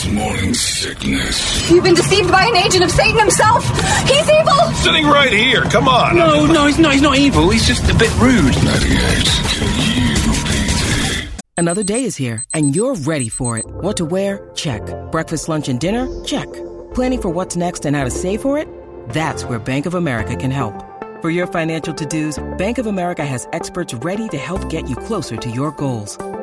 This morning sickness. You've been deceived by an agent of Satan himself. He's evil. Sitting right here. Come on. No, no, he's not. He's not evil. He's just a bit rude. 98 KUPD. Another day is here, and you're ready for it. What to wear? Check. Breakfast, lunch, and dinner? Check. Planning for what's next and how to save for it? That's where Bank of America can help. For your financial to-dos, Bank of America has experts ready to help get you closer to your goals.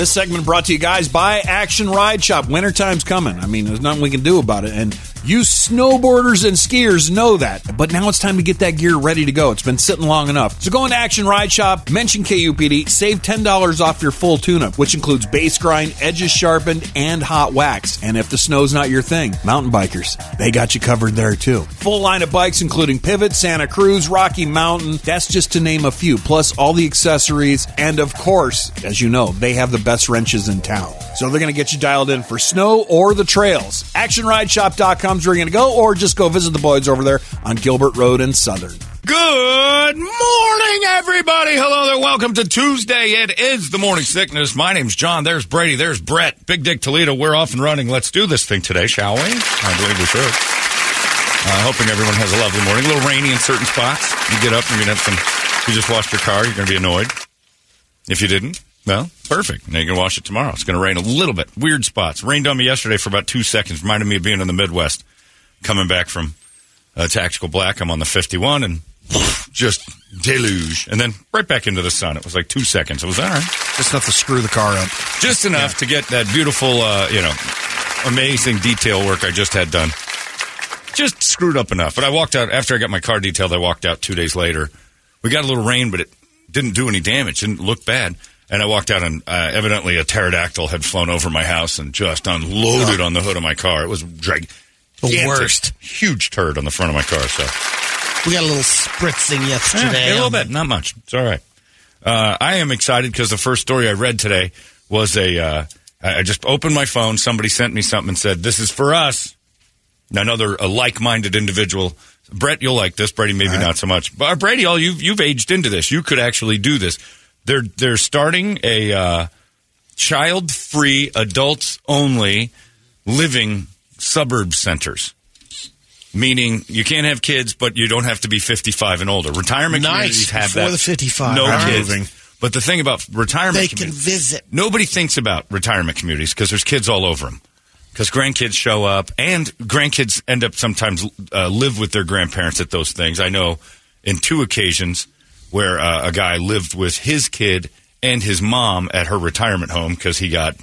This segment brought to you guys by Action Ride Shop. Wintertime's coming. I mean, there's nothing we can do about it. And you snowboarders and skiers know that. But now it's time to get that gear ready to go. It's been sitting long enough. So go into Action Ride Shop, mention KUPD, save $10 off your full tune-up, which includes base grind, edges sharpened, and hot wax. And if the snow's not your thing, mountain bikers, they got you covered there too. Full line of bikes including Pivot, Santa Cruz, Rocky Mountain. That's just to name a few. Plus all the accessories. And of course, as you know, they have the best wrenches in town. So they're going to get you dialed in for snow or the trails. ActionRideShop.com is where you're going to go, or just go visit the boys over there on Gilbert Road and Southern. Good morning, everybody. Hello there. Welcome to Tuesday. It is the morning sickness. My name's John. There's Brady. There's Brett. Big Dick Toledo. We're off and running. Let's do this thing today, shall we? I believe we should. Uh, hoping everyone has a lovely morning. A little rainy in certain spots. You get up and you're going to have some. You just washed your car. You're going to be annoyed. If you didn't, well, perfect. Now you can wash it tomorrow. It's going to rain a little bit. Weird spots. Rained on me yesterday for about two seconds. Reminded me of being in the Midwest. Coming back from uh, Tactical Black. I'm on the 51 and just deluge. And then right back into the sun. It was like two seconds. It was all right. Just enough to screw the car up. Just enough to get that beautiful, uh, you know, amazing detail work I just had done. Just screwed up enough. But I walked out after I got my car detailed. I walked out two days later. We got a little rain, but it didn't do any damage. Didn't look bad. And I walked out, and uh, evidently a pterodactyl had flown over my house and just unloaded on the hood of my car. It was drag- The worst. huge turd on the front of my car. So We got a little spritzing yesterday. yeah, a little bit, not much. It's all right. Uh, I am excited because the first story I read today was a. Uh, I just opened my phone. Somebody sent me something and said, "This is for us." Another a like-minded individual. Brett, you'll like this. Brady, maybe not so much. But uh, Brady, all you've you've aged into this. You could actually do this. They're they're starting a uh, child-free, adults-only living suburb centers. Meaning you can't have kids, but you don't have to be 55 and older. Retirement Nice, communities have before that. the 55. No right. kids. But the thing about retirement They can communities- visit. Nobody thinks about retirement communities because there's kids all over them. Because grandkids show up, and grandkids end up sometimes uh, live with their grandparents at those things. I know in two occasions where uh, a guy lived with his kid and his mom at her retirement home because he got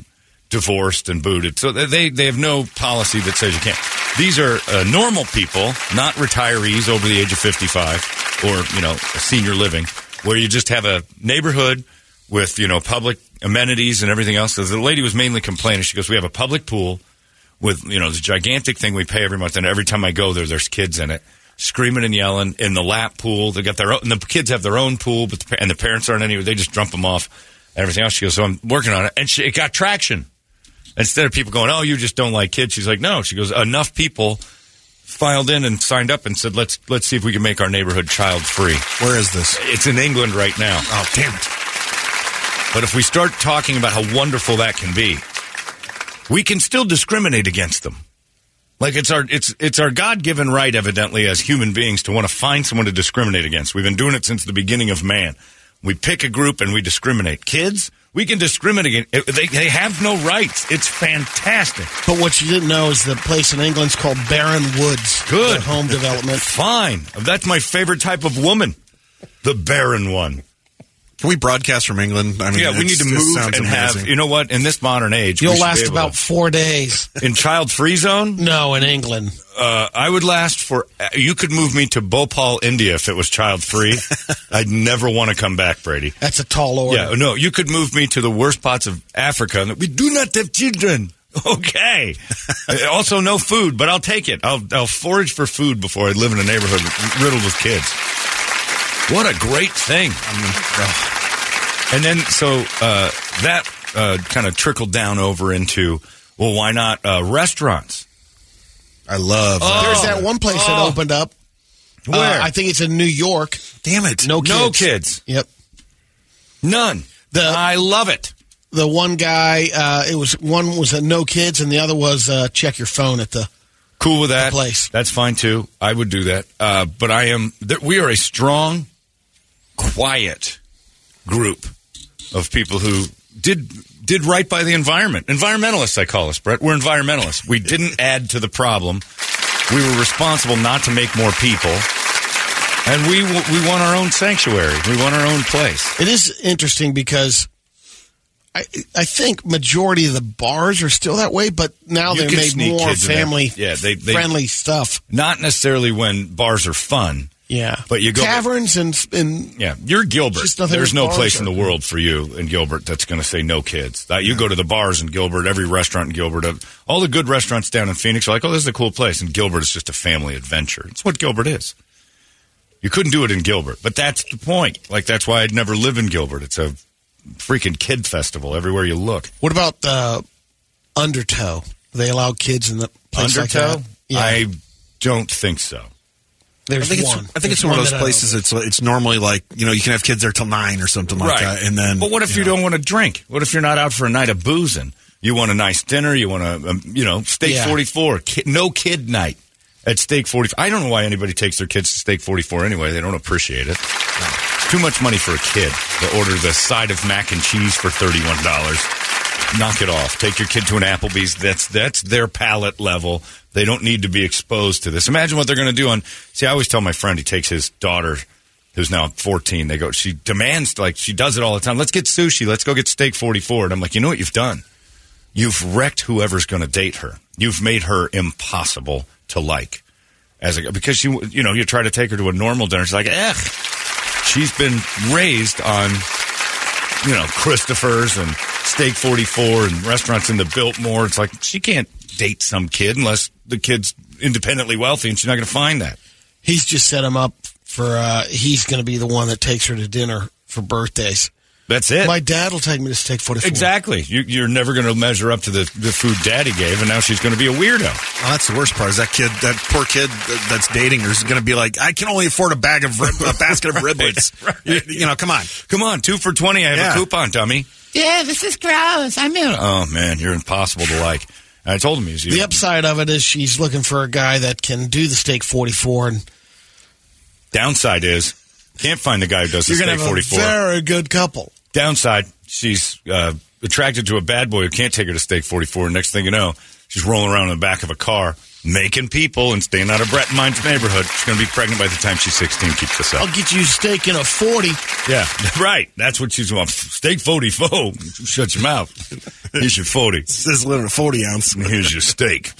divorced and booted. So they they have no policy that says you can't. These are uh, normal people, not retirees over the age of 55 or, you know, a senior living, where you just have a neighborhood with, you know, public amenities and everything else. The lady was mainly complaining. She goes, we have a public pool with, you know, this gigantic thing we pay every month. And every time I go there, there's kids in it. Screaming and yelling in the lap pool. They got their own, and the kids have their own pool, but the, and the parents aren't anywhere. They just dump them off everything else. She goes, so I'm working on it. And she, it got traction. Instead of people going, oh, you just don't like kids. She's like, no. She goes, enough people filed in and signed up and said, let's let's see if we can make our neighborhood child free. Where is this? It's in England right now. Oh, damn it. But if we start talking about how wonderful that can be, we can still discriminate against them. Like it's our it's it's our God given right, evidently, as human beings, to want to find someone to discriminate against. We've been doing it since the beginning of man. We pick a group and we discriminate. Kids, we can discriminate. against- eh, They they have no rights. It's fantastic. But what you didn't know is the place in England's called Barren Woods. Good. Home development. Fine. That's my favorite type of woman. The barren one. Can we broadcast from England? I mean, yeah, we need to move sounds and have. You know what? In this modern age, You'll should be last able about to- four days. in child free zone. No, in England. Uh, I would last for. You could move me to Bhopal, India, if it was child free. I'd never want to come back, Brady. That's a tall order. Yeah, no, you could move me to the worst parts of Africa. and We do not have children. Okay. Uh, also, no food, but I'll take it. I'll, I'll forage for food before I live in a neighborhood riddled with kids. What a great thing. And then, so uh, that uh, kind of trickled down over into, well, why not uh, restaurants? I love that. There's that one place that Oh. opened up. Uh, Where? I think it's in New York. Damn it. No kids. no kids. Yep. None. The- I love it. The one guy, uh, it was one was a no kids, and the other was uh, check your phone at the. Cool with that. place. That's fine too. I would do that. Uh, but I am. Th- we are a strong, quiet group of people who did did right by the environment. Environmentalists, I call us, Brett. We're environmentalists. We didn't add to the problem. We were responsible not to make more people, and we we want our own sanctuary. We want our own place. It is interesting because I I think majority of the bars are still that way, but now You they made more kids in there. family Yeah, they- they- friendly stuff. Not necessarily when bars are fun. Yeah, But you go- taverns and and Yeah, you're Gilbert. There's no place in the world for you in Gilbert that's going to say no kids. That you go to the bars in Gilbert, every restaurant in Gilbert, all the good restaurants down in Phoenix are like, oh, this is a cool place. And Gilbert is just a family adventure. It's what Gilbert is. You couldn't do it in Gilbert, but that's the point. Like that's why I'd never live in Gilbert. It's a freaking kid festival everywhere you look. what about uh, Undertow? They allow kids in the place like Undertow? that? Yeah, I don't think so. I there's think, it's, one. I think There's it's one of those I places. It's it's normally like you know you can have kids there till nine or something like that, and then. But what if you, know. don't want to drink? What if you're not out for a night of boozing? You want a nice dinner. You want a, um, you know, steak Yeah. 44. Ki no kid night at steak 44. I don't know why anybody takes their kids to steak 44 anyway. They don't appreciate it. It's too much money for a kid to order the side of mac and cheese for $31. Knock it off. Take your kid to an Applebee's. That's that's their palate level. They don't need to be exposed to this. Imagine what they're going to do on. See, I always tell my friend he takes his daughter, who's now 14. They go. She demands like she does it all the time. Let's get sushi. Let's go get steak 44. And I'm like, you know what you've done? You've wrecked whoever's going to date her. You've made her impossible to like. As a, because you you know you try to take her to a normal dinner. She's like, eh. She's been raised on you know, Christopher's and Steak 44 and restaurants in the Biltmore. It's like she can't date some kid unless the kid's independently wealthy and she's not going to find that. He's just set him up for. Uh, he's going to be the one that takes her to dinner for birthdays. That's it. My dad will take me to steak forty four. exactly. You, you're never going to measure up to the, the food daddy gave, and now she's going to be a weirdo. Oh, that's the worst part. Is that kid, that poor kid that's dating her, is going to be like, I can only afford a bag of rib, a basket of riblets. Right. you, you know, come on. Come on, two for 20. I have Yeah. a coupon, dummy. Yeah, this is gross. I'm in. Oh, man, you're impossible to like. I told him he's The upside of it is she's looking for a guy that can do the steak forty four, and Downside is, can't find the guy who does the you're going to steak have a 44. very good couple. Downside, she's uh, attracted to a bad boy who can't take her to steak 44. Next thing you know, she's rolling around in the back of a car, making people and staying out of Brett Mine's neighborhood. She's going to be pregnant by the time she's 16. Keep this up. I'll get you steak in a forty. Yeah, right. That's what she's want. Steak 44. Shut your mouth. Here's your 40. Sizzling a 40 ounce. Here's your steak.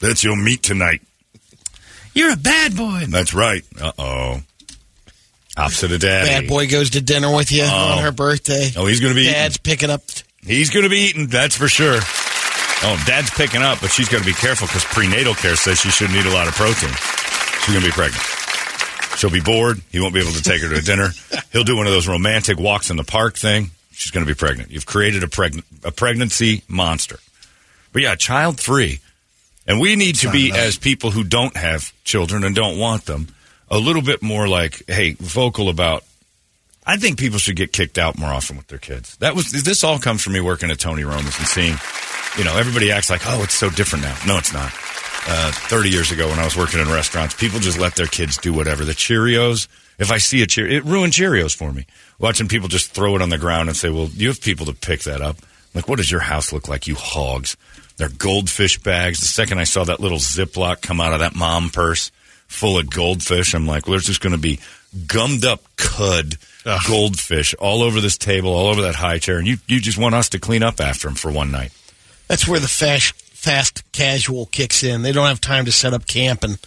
That's your meat tonight. You're a bad boy. That's right. Uh oh. Opposite of daddy. Bad boy goes to dinner with you on her birthday. Oh, he's going to be eating. Dad's picking up. He's going to be eating, that's for sure. Oh, dad's picking up, but she's got to be careful because prenatal care says she shouldn't eat a lot of protein. She's going to be pregnant. She'll be bored. He won't be able to take her to dinner. He'll do one of those romantic walks in the park thing. She's going to be pregnant. You've created a, preg- a pregnancy monster. But yeah, child free. And we need to be, as people who don't have children and don't want them, a little bit more like, hey, vocal about I think people should get kicked out more often with their kids. That was this all comes from me working at Tony Roma's and seeing, you know, everybody acts like, oh, it's so different now. No, it's not. Uh, Thirty years ago, when I was working in restaurants, people just let their kids do whatever. The Cheerios, if I see a Cheer, it ruined Cheerios for me. Watching people just throw it on the ground and say, well, you have people to pick that up. Like, what does your house look like, you hogs? They're goldfish bags. The second I saw that little Ziploc come out of that mom purse, full of goldfish. I'm like, well, there's just going to be gummed up cud goldfish all over this table, all over that high chair, and you you just want us to clean up after them for one night. That's where the fast, fast casual kicks in. They don't have time to set up camp and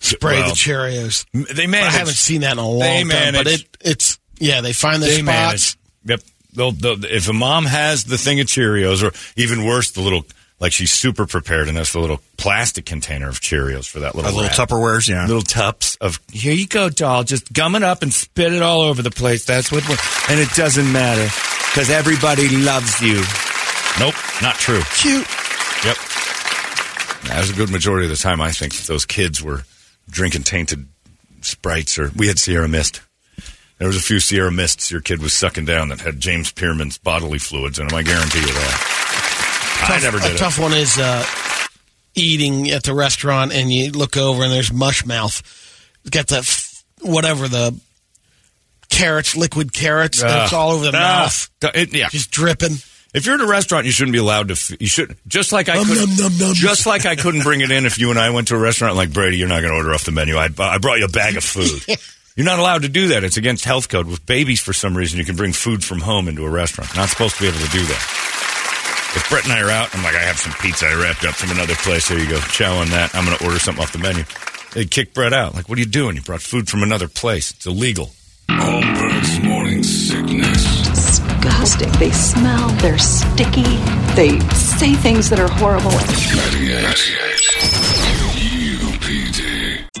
spray Well, the Cheerios. M- They I haven't seen that in a long They time, but manage. it, it's yeah. They find the they spots. manage. Yep. They'll, they'll, if a mom has the thing of Cheerios, or even worse, the little like she's super prepared, and that's the little plastic container of Cheerios for that little Uh, little rat. Tupperwares, yeah. little tups of here you go, doll. Just gum it up and spit it all over the place. That's what, and it doesn't matter because everybody loves you. Nope, not true. Cute. Yep. That was a good majority of the time. I think that those kids were drinking tainted sprites, or we had Sierra Mist. There was a few Sierra Mists your kid was sucking down that had James Pierman's bodily fluids in them. I guarantee you that. I never a did it. tough one is uh, eating at the restaurant and you look over and there's mush mouth. It's got the f- whatever the carrots, liquid carrots, and it's all over the ah, mouth, it- yeah. just dripping. If you're at a restaurant, you shouldn't be allowed to. F- you should just like I Nom, could, nom, nom, nom. just like I couldn't bring it in if you and I went to a restaurant. Like Brady, you're not going to order off the menu. I, I brought you a bag of food. You're not allowed to do that. It's against health code. With babies, for some reason, you can bring food from home into a restaurant. Not supposed to be able to do that. If Brett and I are out, I'm like, I have some pizza I wrapped up from another place. There you go. Chow on that. I'm going to order something off the menu. They kick Brett out. Like, what are you doing? You brought food from another place. It's illegal. Holmberg's morning sickness. Disgusting. They smell. They're sticky. They say things that are horrible. 98. UPD.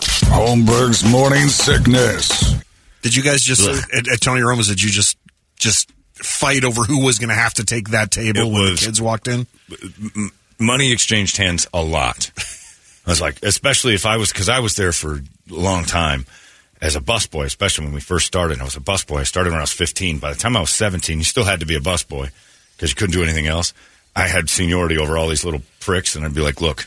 Holmberg's morning sickness. Did you guys just at, at Tony Roma's? Did you just just fight over who was going to have to take that table It when was- the kids walked in? money exchanged hands a lot. I was like, especially if I was, because I was there for a long time as a busboy, especially when we first started. I was a busboy. I started when I was 15. By the time I was 17, you still had to be a busboy because you couldn't do anything else. I had seniority over all these little pricks, and I'd be like, look,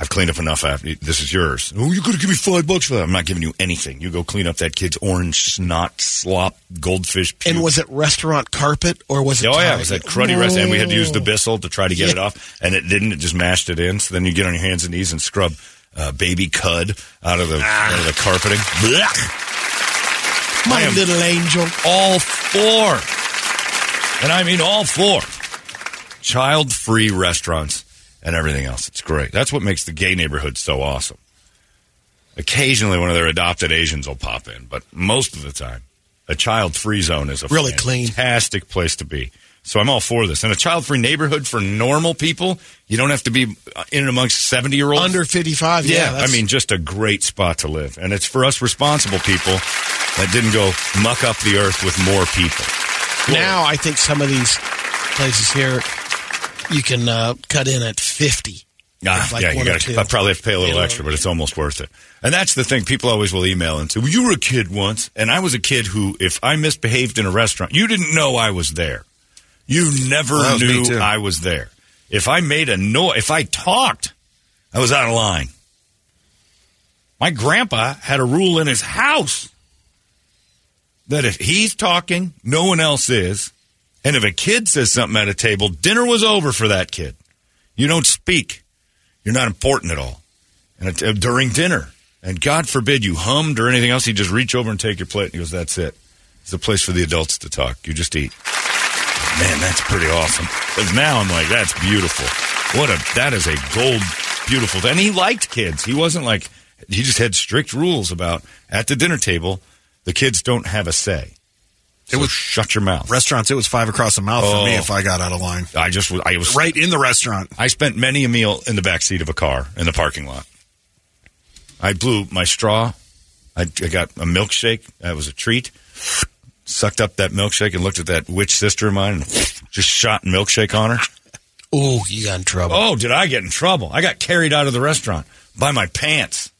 I've cleaned up enough. After, this is yours. Oh, you're going to give me five bucks for that. I'm not giving you anything. You go clean up that kid's orange snot, slop, goldfish. Puke. And was it restaurant carpet or was it? Oh yeah, it was that cruddy restaurant? and we had to use the. Bissell to try to get it off, and it didn't. It just mashed it in. So then you get on your hands and knees and scrub uh, baby cud out of the out of the carpeting. Blech. My little angel. all four. and I mean all four. child-free restaurants and everything else. It's great. That's what makes the gay neighborhood so awesome. Occasionally, one of their adopted Asians will pop in, but most of the time, a child-free zone is a Really clean. fantastic place to be. So I'm all for this. And a child-free neighborhood for normal people, you don't have to be uh, in and amongst 70-year-olds. Under 55. Yeah. Yeah, I mean, just a great spot to live. And it's for us responsible people that didn't go muck up the earth with more people. now I think some of these places here, you can uh, cut in at 50. Ah, like yeah, you gotta, I probably have to pay a little Yeah, extra, but it's almost worth it. And that's the thing. People always will email and say, "Well, you were a kid once," and I was a kid who, if I misbehaved in a restaurant, you didn't know I was there. You never Well, that was knew. I was there. If I made a noise, if I talked, I was out of line. My grandpa had a rule in his house that if he's talking, no one else is. And if a kid says something at a table, dinner was over for that kid. You don't speak. You're not important at all. And uh, during dinner, and God forbid you hummed or anything else, you just reach over and take your plate. And he goes, "That's it. It's a place for the adults to talk. You just eat." Man, that's pretty awesome. Because now I'm like, that's beautiful. What a that is a gold beautiful. And he liked kids. He wasn't like he just had strict rules about at the dinner table, the kids don't have a say. It So was- shut your mouth. Restaurants, it was five across the mouth for me Oh. if I got out of line. I just I was Right in the restaurant. I spent many a meal in the back seat of a car in the parking lot. I blew my straw. I, I got a milkshake. That was a treat. Sucked up that milkshake and looked at that witch sister of mine and just shot milkshake on her. Oh, you got in trouble. Oh, did I get in trouble? I got carried out of the restaurant by my pants.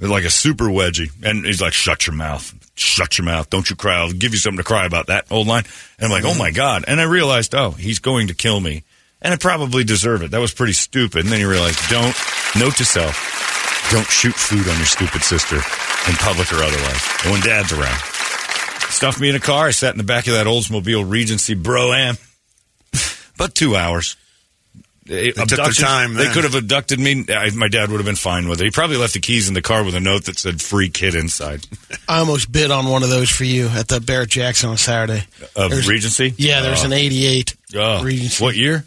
like a super wedgie. And he's like, shut your mouth. Shut your mouth. Don't you cry. I'll give you something to cry about. That old line. And I'm like, oh my God. And I realized, oh, he's going to kill me. And I probably deserve it. That was pretty stupid. And then you realize, don't, note to self, don't shoot food on your stupid sister in public or otherwise. And when dad's around. Stuffed me in a car. I sat in the back of that Oldsmobile Regency Brougham. About two hours. They, took their time They could have abducted me. I, my dad would have been fine with it. He probably left the keys in the car with a note that said "free kid inside." I almost bid on one of those for you at the Barrett Jackson on Saturday. Of There's- Regency? Yeah, there's Oh. an 88 Oh, Regency. what year?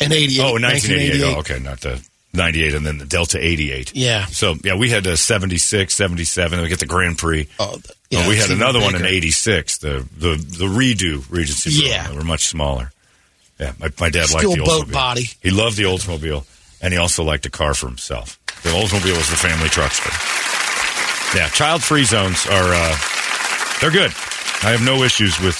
An 88. Oh, 1988. 1988. Oh, okay, not the 98 and then the Delta 88. Yeah. So, yeah, we had a 76, 77, then we get the Grand Prix. Oh, th- Oh, yeah, we had even another one in 86, the, the, the redo Regency. Bro. Yeah. They were much smaller. Yeah, my, my dad Still liked the boat Oldsmobile. body. He loved the Oldsmobile, and he also liked a car for himself. The Oldsmobile was the family truckster. Yeah, child-free zones are, uh, they're good. I have no issues with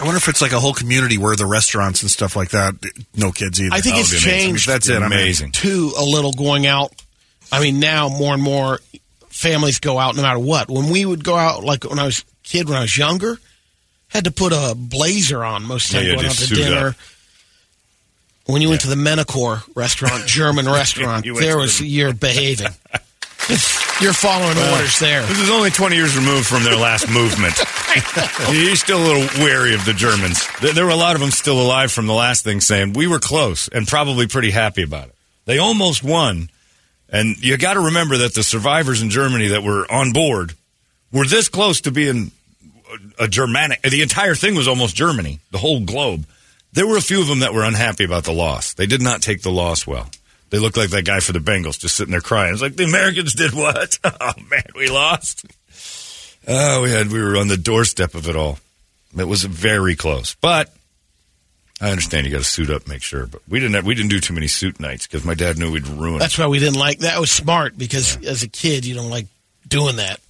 I wonder if it's like a whole community where the restaurants and stuff like that, no kids either. I think That it's would be amazing. changed. That's it. I mean, amazing. to a little going out. I mean, now more and more families go out no matter what. When we would go out, like when I was a kid, when I was younger, had to put a blazer on most of the Yeah, time you going out just to suit dinner. When you went to the Menacor restaurant, German restaurant, there was the- you're behaving. you're following orders there. This is only 20 years removed from their last movement. He's still a little wary of the Germans. There were a lot of them still alive from the last thing saying, we were close and probably pretty happy about it. They almost won. And you got to remember that the survivors in Germany that were on board were this close to being a Germanic. The entire thing was almost Germany, the whole globe. There were a few of them that were unhappy about the loss. They did not take the loss well. They looked like that guy for the Bengals just sitting there crying. It's like the Americans did what? Oh man, we lost. Oh, we had we were on the doorstep of it all. It was very close, but I understand you got to suit up, make sure. But we didn't have, we didn't do too many suit nights because my dad knew we'd ruin. it. That's why we didn't like that. Was smart because as a kid you don't like doing that.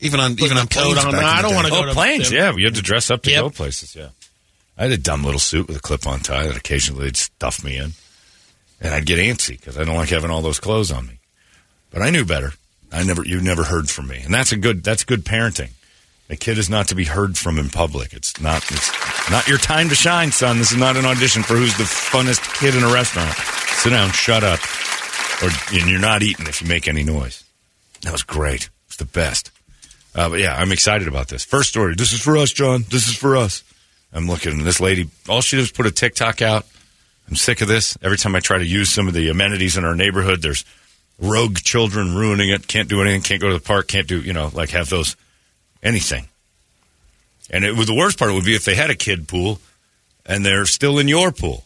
even on Putting even on coat planes on. back I don't wanna go Oh, to planes! them. Yeah, we had to dress up to Yep. go places. Yeah, I had a dumb little suit with a clip-on tie that occasionally they'd stuff me in, and I'd get antsy because I don't like having all those clothes on me. But I knew better. I never, you never heard from me, and that's a good. That's good parenting. A kid is not to be heard from in public. It's not. It's not your time to shine, son. This is not an audition for who's the funnest kid in a restaurant. Sit down, shut up, or and you're not eating if you make any noise. That was great. It's the best. Uh, but yeah, I'm excited about this. First story. This is for us, John. This is for us. I'm looking at this lady. All she did was put a TikTok out. I'm sick of this. Every time I try to use some of the amenities in our neighborhood, there's rogue children ruining it. Can't do anything. Can't go to the park. Can't do, you know, like have those anything. And it, was the worst part would be if they had a kid pool and they're still in your pool.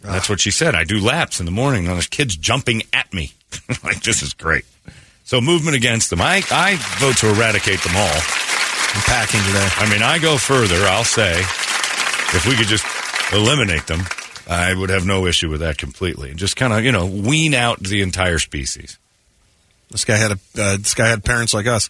That's what she said. I do laps in the morning and there's kids jumping at me. like, this is great. So movement against them. I, I vote to eradicate them all. I'm packing today. I mean, I go further. I'll say, if we could just eliminate them, I would have no issue with that completely, and just kind of you know wean out the entire species. This guy had a uh, this guy had parents like us.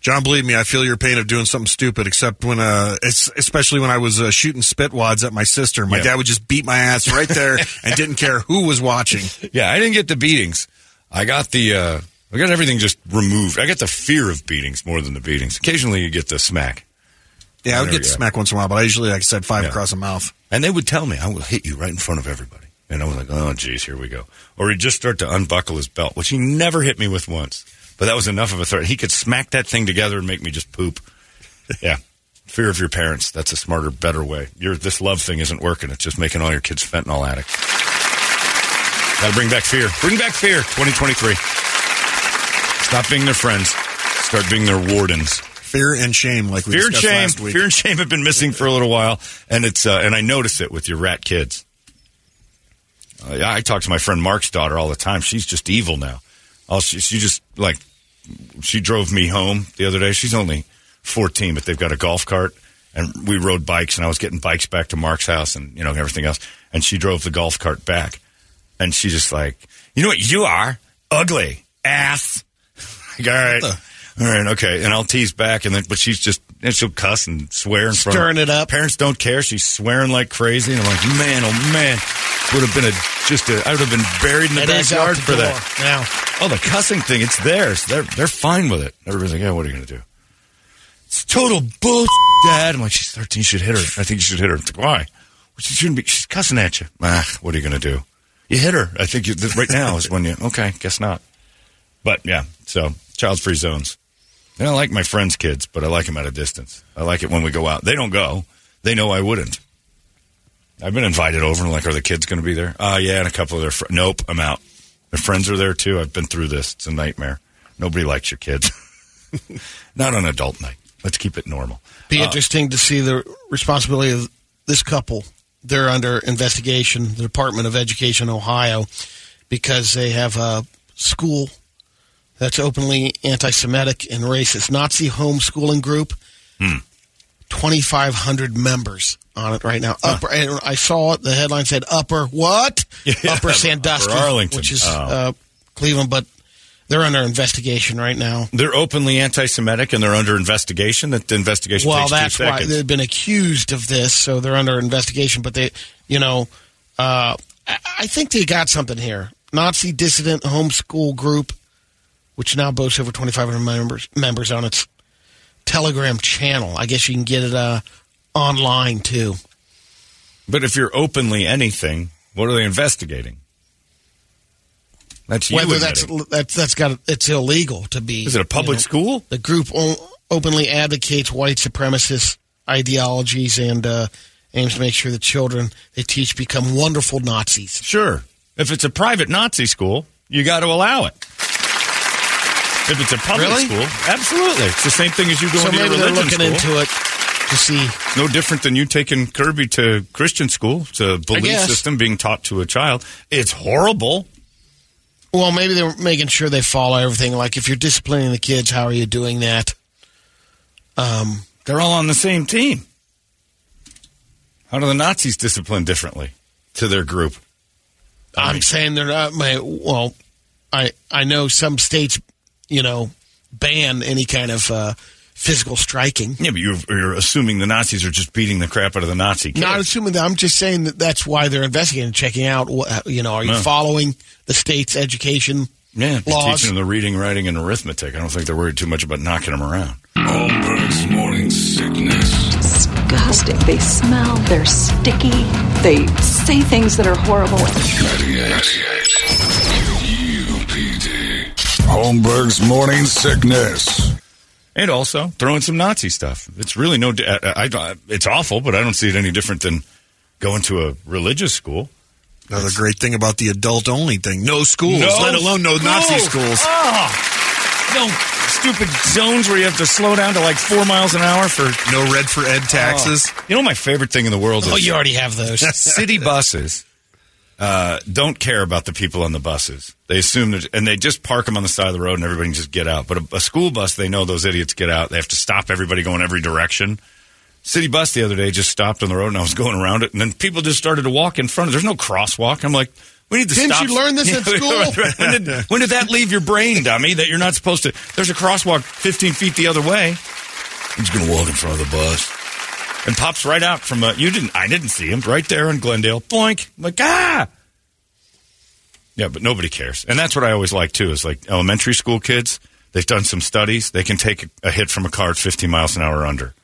John, believe me, I feel your pain of doing something stupid. Except when, uh, especially when I was uh, shooting spit wads at my sister. My Yeah. dad would just beat my ass right there and didn't care who was watching. Yeah, I didn't get the beatings. I got the uh, I got everything just removed. I got the fear of beatings more than the beatings. Occasionally, you get the smack, Yeah, oh, I would get we the go. smack once in a while, but I usually, like I said, five Yeah. across the mouth. and they would tell me, "I will hit you right in front of everybody." And I was like, "Oh, geez, here we go." Or he'd just start to unbuckle his belt, which he never hit me with once. But that was enough of a threat. He could smack that thing together and make me just poop. Yeah. Fear of your parents. That's a smarter, better way. Your this love thing isn't working. It's just making all your kids fentanyl addicts. Got to bring back fear. Bring back fear. 2023. Stop being their friends. Start being their wardens. Fear and shame, like we Fear discussed shame. last week. Fear and shame have been missing for a little while, and it's uh, and I notice it with your rat kids. Uh, I talk to my friend Mark's daughter all the time. She's just evil now. All she, she just like she drove me home the other day. She's only fourteen, but they've got a golf cart, and we rode bikes, and I was getting bikes back to Mark's house, and you know everything else, and she drove the golf cart back, and she just like, you know what you are, ugly ass. Like, all right, all right, okay, and I'll tease back, and then but she's just and she'll cuss and swear in front. Stirring of, it up. Parents don't care. She's swearing like crazy, and I'm like, man, oh man, would have been a just a. I would have been buried in the It backyard the for door that. now. Oh, the cussing thing, it's theirs. They're they're fine with it. Everybody's like, yeah, what are you gonna do? It's total bull, Dad. I'm like, she's 13. You should hit her. I think you should hit her. Like, why? Well, she shouldn't be. She's cussing at you. Ah, what are you gonna do? You hit her. I think you, right now is when you. Okay, guess not. But yeah, so child free zones. And I like my friends' kids, but I like them at a distance. I like it when we go out. They don't go. They know I wouldn't. I've been invited over and like, are the kids going to be there? Uh, yeah, and a couple of their friends. Nope, I'm out. Their friends are there too. I've been through this. It's a nightmare. Nobody likes your kids. Not on adult night. Let's keep it normal. Be Uh, interesting to see the responsibility of this couple. They're under investigation, the Department of Education, Ohio, because they have a school that's openly anti-Semitic and racist Nazi homeschooling group. Hmm. 2,500 members on it right now. Upper, and I saw it. The headline said "Upper what? Yeah, Upper Sandusky, Upper Arlington. which is Oh. uh, Cleveland, but they're under investigation right now. They're openly anti-Semitic and they're under investigation. That the investigation Well, takes that's two why they've been accused of this, so they're under investigation. But they, you know, uh, I think they got something here. Nazi dissident homeschool group, which now boasts over 2,500 members members on its Telegram channel. I guess you can get it uh, online too. But if you're openly anything, what are they investigating? That's Whether that's that's that's got it's illegal to be. Is it a public you know. school? The group o- openly advocates white supremacist ideologies and uh, aims to make sure the children they teach become wonderful Nazis. Sure. If it's a private Nazi school, you got to allow it. If it's a public Really? school, absolutely. It's the same thing as you going so to your maybe they're religion looking school. into it to see. No different than you taking Kirby to Christian school. It's a belief system being taught to a child. It's horrible. Well, maybe they're making sure they follow everything. Like if you're disciplining the kids, how are you doing that? Um, They're all on the same team. How do the Nazis discipline differently to their group? I'm saying they're not. My well, I I know some states, you know, ban any kind of uh, physical striking. Yeah, but you're, you're assuming the Nazis are just beating the crap out of the Nazi kids. Not assuming that. I'm just saying that that's why they're investigating, checking out. What you know, are you No. following the state's education yeah, they're laws? teaching them the reading, writing, and arithmetic. I don't think they're worried too much about knocking them around. Holmberg's morning sickness. Disgusting. They smell, they're sticky, they say things that are horrible. 98. UPD. Holmberg's morning sickness. And also throw in some Nazi stuff. It's really no. di- I, I, it's awful, but I don't see it any different than going to a religious school. Another great thing about the adult only thing. No schools, let alone no Nazi schools. Oh, no stupid zones where you have to slow down to like four miles an hour for. No red for ed taxes. Ah. You know, my favorite thing in the world oh, is you already have those. city buses. Uh, don't care about the people on the buses. They assume that, and they just park them on the side of the road, and everybody can just get out. But a, a school bus, they know those idiots get out. They have to stop everybody going every direction. City bus the other day just stopped on the road, and I was going around it, and then people just started to walk in front of. There's no crosswalk. I'm like, we need to Didn't stop. you learn this at school? when, did, when did that leave your brain, dummy? That you're not supposed to. There's a crosswalk 15 feet the other way. I'm just gonna walk in front of the bus. And pops right out from a. You didn't. I didn't see him right there in Glendale. Boink. I'm like ah. Yeah, but nobody cares, and that's what I always like too. Is like elementary school kids. They've done some studies. They can take a hit from a car at 50 miles an hour under.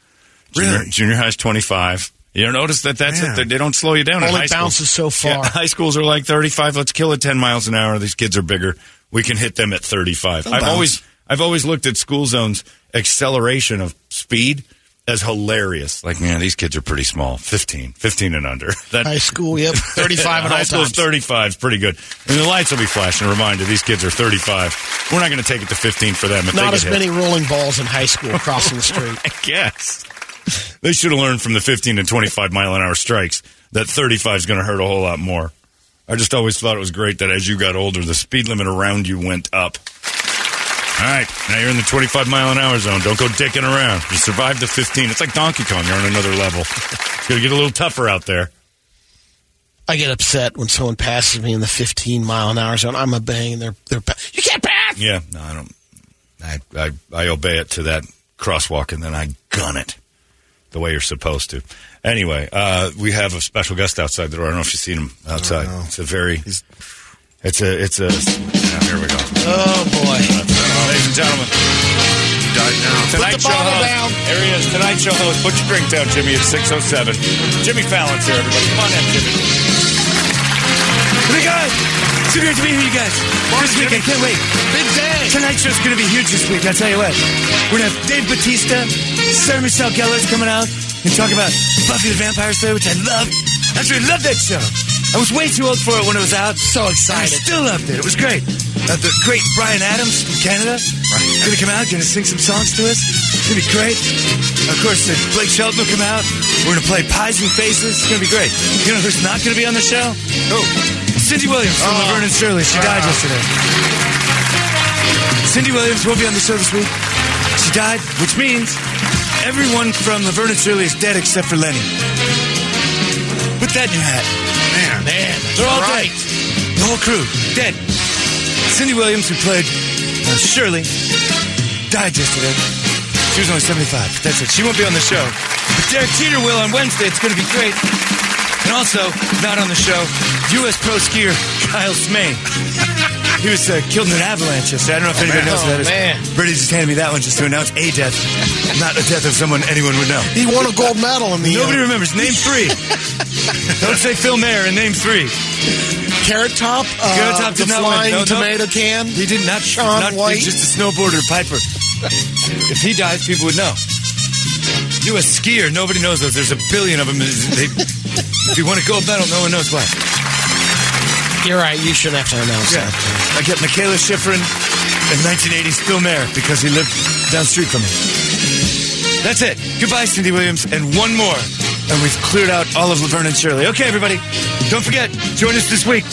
Junior, Really? junior high's 25. You don't notice that that's Man. it. They- don't slow you down. Only high school. bounces so far. Yeah, high schools are like 35. Let's kill it 10 miles an hour. These kids are bigger. We can hit them at 35. I've bounce. always I've always looked at school zones acceleration of speed as hilarious. Like, man, these kids are pretty small. 15, 15 and under. That High school, yep, 35 at high all school's times. 35 is pretty good. And the lights will be flashing. A reminder: these kids are 35. We're not going to take it to 15 for them. If they Not get as hit. many rolling balls in high school crossing the street. I guess. They should have learned from the 15 and 25 mile an hour strikes that 35 is going to hurt a whole lot more. I just always thought it was great that as you got older, the speed limit around you went up. All right, now you're in the 25 mile an hour zone. Don't go dicking around. You survived the 15. It's like Donkey Kong. You're on another level. It's going to get a little tougher out there. I get upset when someone passes me in the 15 mile an hour zone. I'm a bang, and they're they're you can't pass. Yeah, no, I don't. I, I I obey it to that crosswalk, and then I gun it. the way you're supposed to. Anyway, uh, we have a special guest outside the door. I don't know if you've seen him outside. It's a very, it's a, it's a. yeah, here we go. Oh boy! Ladies and gentlemen, died now. Tonight the show host. down. There he is. Tonight show host. Put your drink down, Jimmy. It's six oh seven. Jimmy Fallon's here. Everybody, come on in, Jimmy. Hey guys, so great to be here, you guys. This week, I can't wait. Big day. Tonight's show's gonna be huge this week. I'll tell you what. We're gonna have Dave Bautista, Sarah Michelle Gellar's coming out and talk about Buffy the Vampire Slayer, which I love. Actually, love that show. I was way too old for it when it was out. So excited. I still loved it. It was great. Uh, the great Bryan Adams from Canada. Gonna come out, gonna sing some songs to us. It's gonna be great. Of course, uh, Blake Shelton will come out. We're gonna play Pies and Faces. It's gonna be great. You know who's not gonna be on the show? Oh, Cindy Williams from Oh. Laverne and Shirley. She died yesterday. Cindy Williams will be on the show this week. She died, which means everyone from Laverne and Shirley is dead except for Lenny. Put that in your hat. Man. Man, They're all right. dead. The whole crew, dead. Cindy Williams, who played uh, Shirley, died yesterday. She was only 75. but That's it. She won't be on the show. But Derek Jeter will on Wednesday. It's going to be great. And also, not on the show, U.S. pro skier Kyle Smaine. He was uh, killed in an avalanche yesterday. I don't know if anybody knows Oh, what that is. man. Brady just handed me that one just to announce a death, not a death of someone anyone would know. He won a gold medal in the Nobody uh, remembers. Name three. Don't say Phil Mahre and name three. Carrot Top. Uh, Carrot Top did the not flying No, no. tomato can. He did not. Shaun not, White. He's just a snowboarder, Piper. if he dies, people would know. You a skier? Nobody knows those. There's a billion of them. They, if you want to go a gold medal, no one knows why. You're right. You shouldn't have to announce Yeah. that. I get Mikaela Shiffrin in 1980s Phil Mahre because he lived down the street from me. That's it. Goodbye, Cindy Williams, and one more. And we've cleared out all of Laverne and Shirley. Okay, everybody, don't forget, join us this week.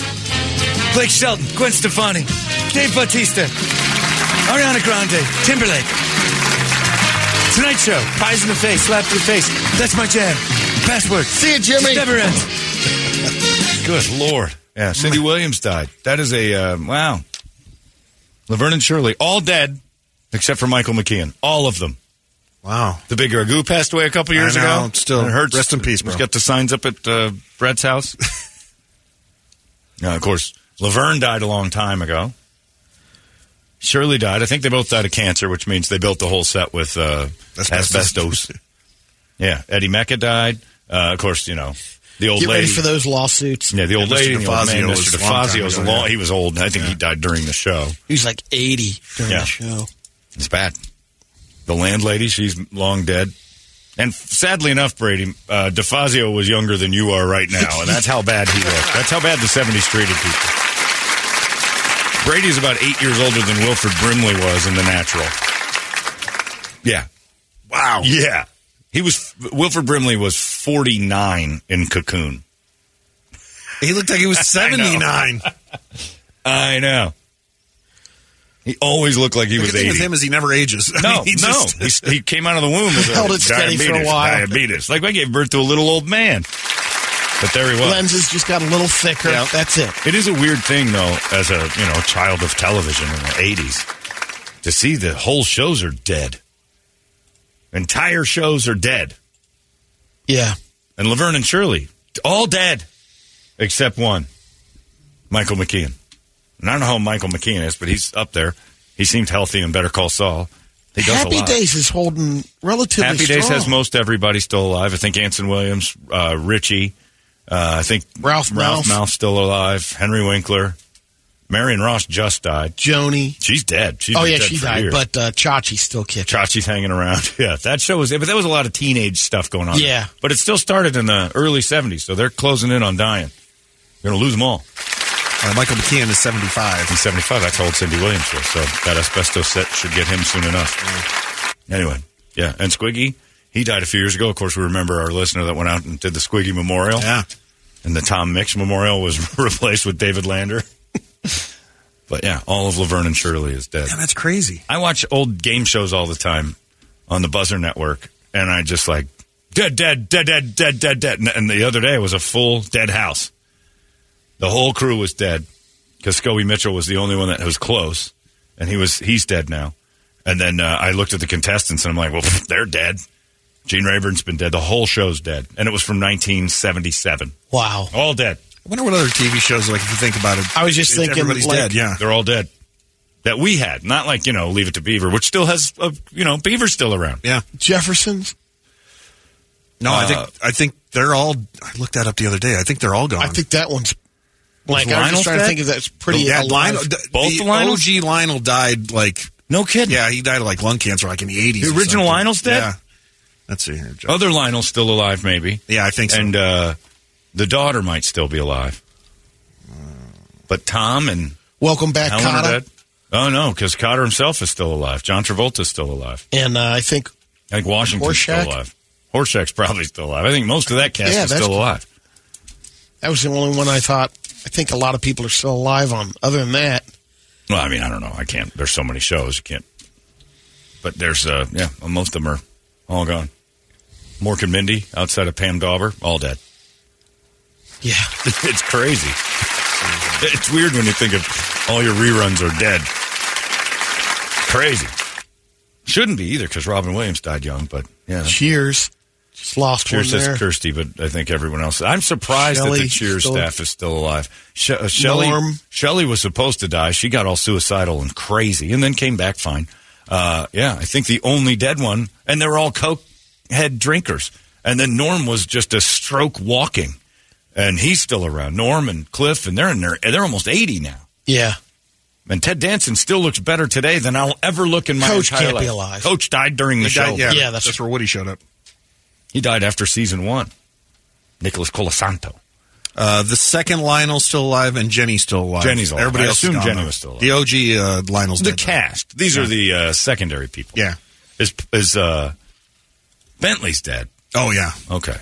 Blake Shelton, Gwen Stefani, Dave Bautista, Ariana Grande, Timberlake. Tonight Show, Pies in the Face, Slap to the Face. That's my jam. Password. See you, Jimmy. Never ends. Good lord. Yeah, Cindy Williams died. That is a uh, wow. Laverne and Shirley, all dead except for Michael McKean. All of them. Wow. The big Ragu passed away a couple years I know. ago. Still, And it hurts. rest in peace, bro. He's got the signs up at uh, Brett's house. now, of course, Laverne died a long time ago. Shirley died. I think they both died of cancer, which means they built the whole set with uh, Asbestos. yeah, Eddie Mekka died. Uh, of course, you know the old Get lady. for those lawsuits. Yeah, the old Yeah, Mr. lady, and the old man, Mr. DeFazio was ago, long. yeah. He was old. I think he died during the show. He was like 80 during Yeah. the show. It's bad. The landlady, she's long dead. And sadly enough, Brady, uh, DeFazio was younger than you are right now, and that's how bad he looked. That's how bad the 70s treated people. Brady's about eight years older than Wilford Brimley was in The Natural. Yeah. Wow. Yeah. He was, Wilford Brimley was 49 in Cocoon. He looked like he was 79. I know. He always looked like he the was thing 80. with him is he never ages. I No, mean, he no. just- He, he came out of the womb Held a it steady for a while. Diabetes. Like I gave birth to a little old man. But there he was. Lenses just got a little thicker. Yeah. That's it. It is a weird thing, though, as a you know child of television in the eighties, to see the whole shows are dead. Entire shows are dead, Yeah. and Laverne and Shirley all dead, except one, Michael McKean. And I don't know how Michael McKean is, but he's up there. He seemed healthy and Better Call Saul. He does Happy. Days is holding relatively Happy strong. Days has most everybody still alive. I think Anson Williams, uh, Richie, uh, I think Ralph Ralph. Malph's still alive. Henry Winkler, Marion Ross just died. Joni. She's dead. She's oh, yeah, dead she died, years. but uh, Chachi's still kicking. Chachi's hanging around. Yeah, that show was, but there was a lot of teenage stuff going on. Yeah. but it still started in the early '70s, so they're closing in on dying. You're going to lose them all. Uh, Michael McKean is 75. He's 75. That's how old Cindy Williams was. So that asbestos set should get him soon enough. Anyway, yeah. And Squiggy, he died a few years ago. Of course, we remember our listener that went out and did the Squiggy Memorial. Yeah. And the Tom Mix Memorial was replaced with David Lander. but yeah, all of Laverne and Shirley is dead. Yeah, that's crazy. I watch old game shows all the time on the Buzzr Network, and I just like dead, dead, dead, dead, dead, dead, dead. And- And the other day was a full dead house. The whole crew was dead because Scoey Mitchell was the only one that was close, and he was he's dead now. And then uh, I looked at the contestants, and I'm like, well, they're dead Gene Rayburn's been dead. The whole show's dead, and it was from 1977. Wow. All dead. I wonder what other TV shows like if you think about it. I was just it's- thinking, everybody's like- dead. Yeah, They're all dead. That we had, not like you know, Leave It to Beaver, which still has, uh, you know, Beaver's still around. yeah. Jefferson's. No, I Uh, think I think they're all. I looked that up the other day. I think they're all gone. I think that one's like I was Lionel just trying to dead? think of that's pretty yeah. Lionel, the, Both the Lionels? OG Lionel died like No kidding. yeah, he died of like lung cancer like in the eighties. The original Lionel's dead? Yeah. Let's see here. Joe. Other Lionel's still alive, maybe. Yeah, I think so. And uh, the daughter might still be alive. But Tom and Welcome back, Helen are Oh no, because Kotter himself is still alive. John Travolta's still alive. And uh, I think I think Washington's still alive. Horshack's probably still alive. I think most of that cast Yeah, is still alive. that was the only one I thought. I think a lot of people are still alive on. Other than that, Well, I mean, I don't know. I can't. There's so many shows. You can't. But there's, uh, yeah, well, most of them are all gone. Mork and Mindy, outside of Pam Dawber, all dead. yeah. it's crazy. It's weird when you think of all your reruns are dead. Crazy. Shouldn't be either because Robin Williams died young, but yeah. Cheers. Just lost Cheers one says there. Kirstie, but I think everyone else. I'm surprised that the Cheers still- staff is still alive. She, uh, Shelley, Norm. Shelley was supposed to die. She got all suicidal and crazy, and then came back fine. Uh, yeah, I think the only dead one, and they were all coke head drinkers. And then Norm was just a stroke walking, and he's still around. Norm and Cliff, and they're in their, they're almost eighty now. Yeah. And Ted Danson still looks better today than I'll ever look in my Coach entire can't life. be alive. Coach died during the He show. died- yeah, Yeah, that's- that's where Woody showed up. He died after season one. Nicholas Colasanto. Uh, the second Lionel's still alive and Jenny's still alive. Jenny's alive. Everybody I else assume Jenny was still alive. The OG uh, Lionel's the dead, though. cast. These are the uh, secondary people. Yeah. Is is uh, Bentley's dead? Oh yeah. Okay.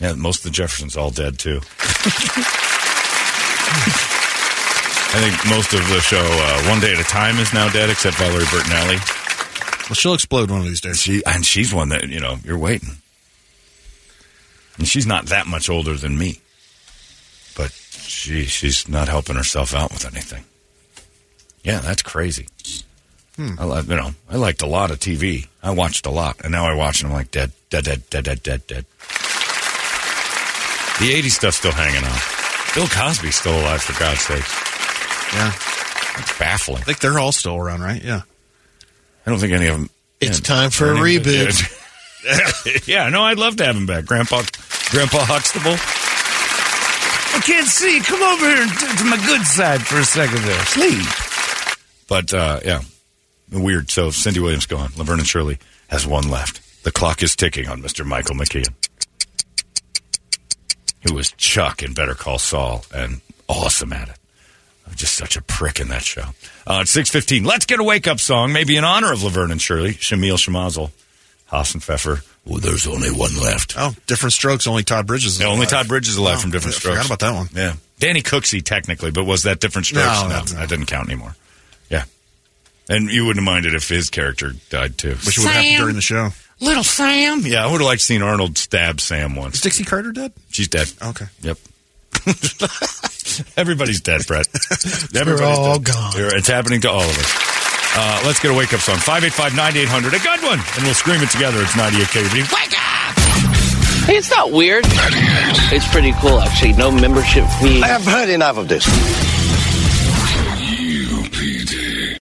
Yeah, most of the Jeffersons all dead too. I think most of the show, uh, One Day at a Time, is now dead, except Valerie Bertinelli. Well, she'll explode one of these days. She and she's one that you know you're waiting, and she's not that much older than me, but she she's not helping herself out with anything. Yeah, that's crazy. Hmm. I love, you know, I liked a lot of TV. I watched a lot, and now I watch and I'm like dead, dead, dead, dead, dead, dead, dead. The '80s stuff's still hanging on. Bill Cosby's still alive, for God's sakes. Yeah. It's baffling. I think they're all still around, right? Yeah. I don't think any of them. It's time for a reboot. yeah, no, I'd love to have him back, Grandpa, Grandpa Huxtable. I can't see. Come over here to, to my good side for a second there. Sleep. But uh, yeah, weird. So Cindy Williams gone. Laverne and Shirley has one left. The clock is ticking on Mr. Michael McKean, who was Chuck in Better Call Saul and awesome at it. I'm just such a prick in that show. Uh, it's six fifteen. Let's get a wake up song, maybe in honor of Laverne and Shirley. Schlemiel Schlimazel, Haas and Pfeffer. Well, there's only one left. Oh, different strokes. Only Todd Bridges. Is Yeah, only. Todd Bridges is alive Oh, from Different I Strokes. Forgot about that one. Yeah, Danny Cooksey technically, but was that Different Strokes? No, no, that's- that didn't count anymore. Yeah, and you wouldn't have minded if his character died too. Wish it would happen during the show. Little Sam. Yeah, I would have liked seen Arnold stab Sam once. Is Dixie Carter dead? She's dead. Okay. Yep. Everybody's dead, Brett. Everybody's all dead. gone. It's happening to all of us. Uh, let's get a wake up song. 585 9800. A good one. And we'll scream it together. It's 98 KUPD. Wake up! Hey, it's not weird. It's pretty cool, actually. No membership fee. I have heard enough of this.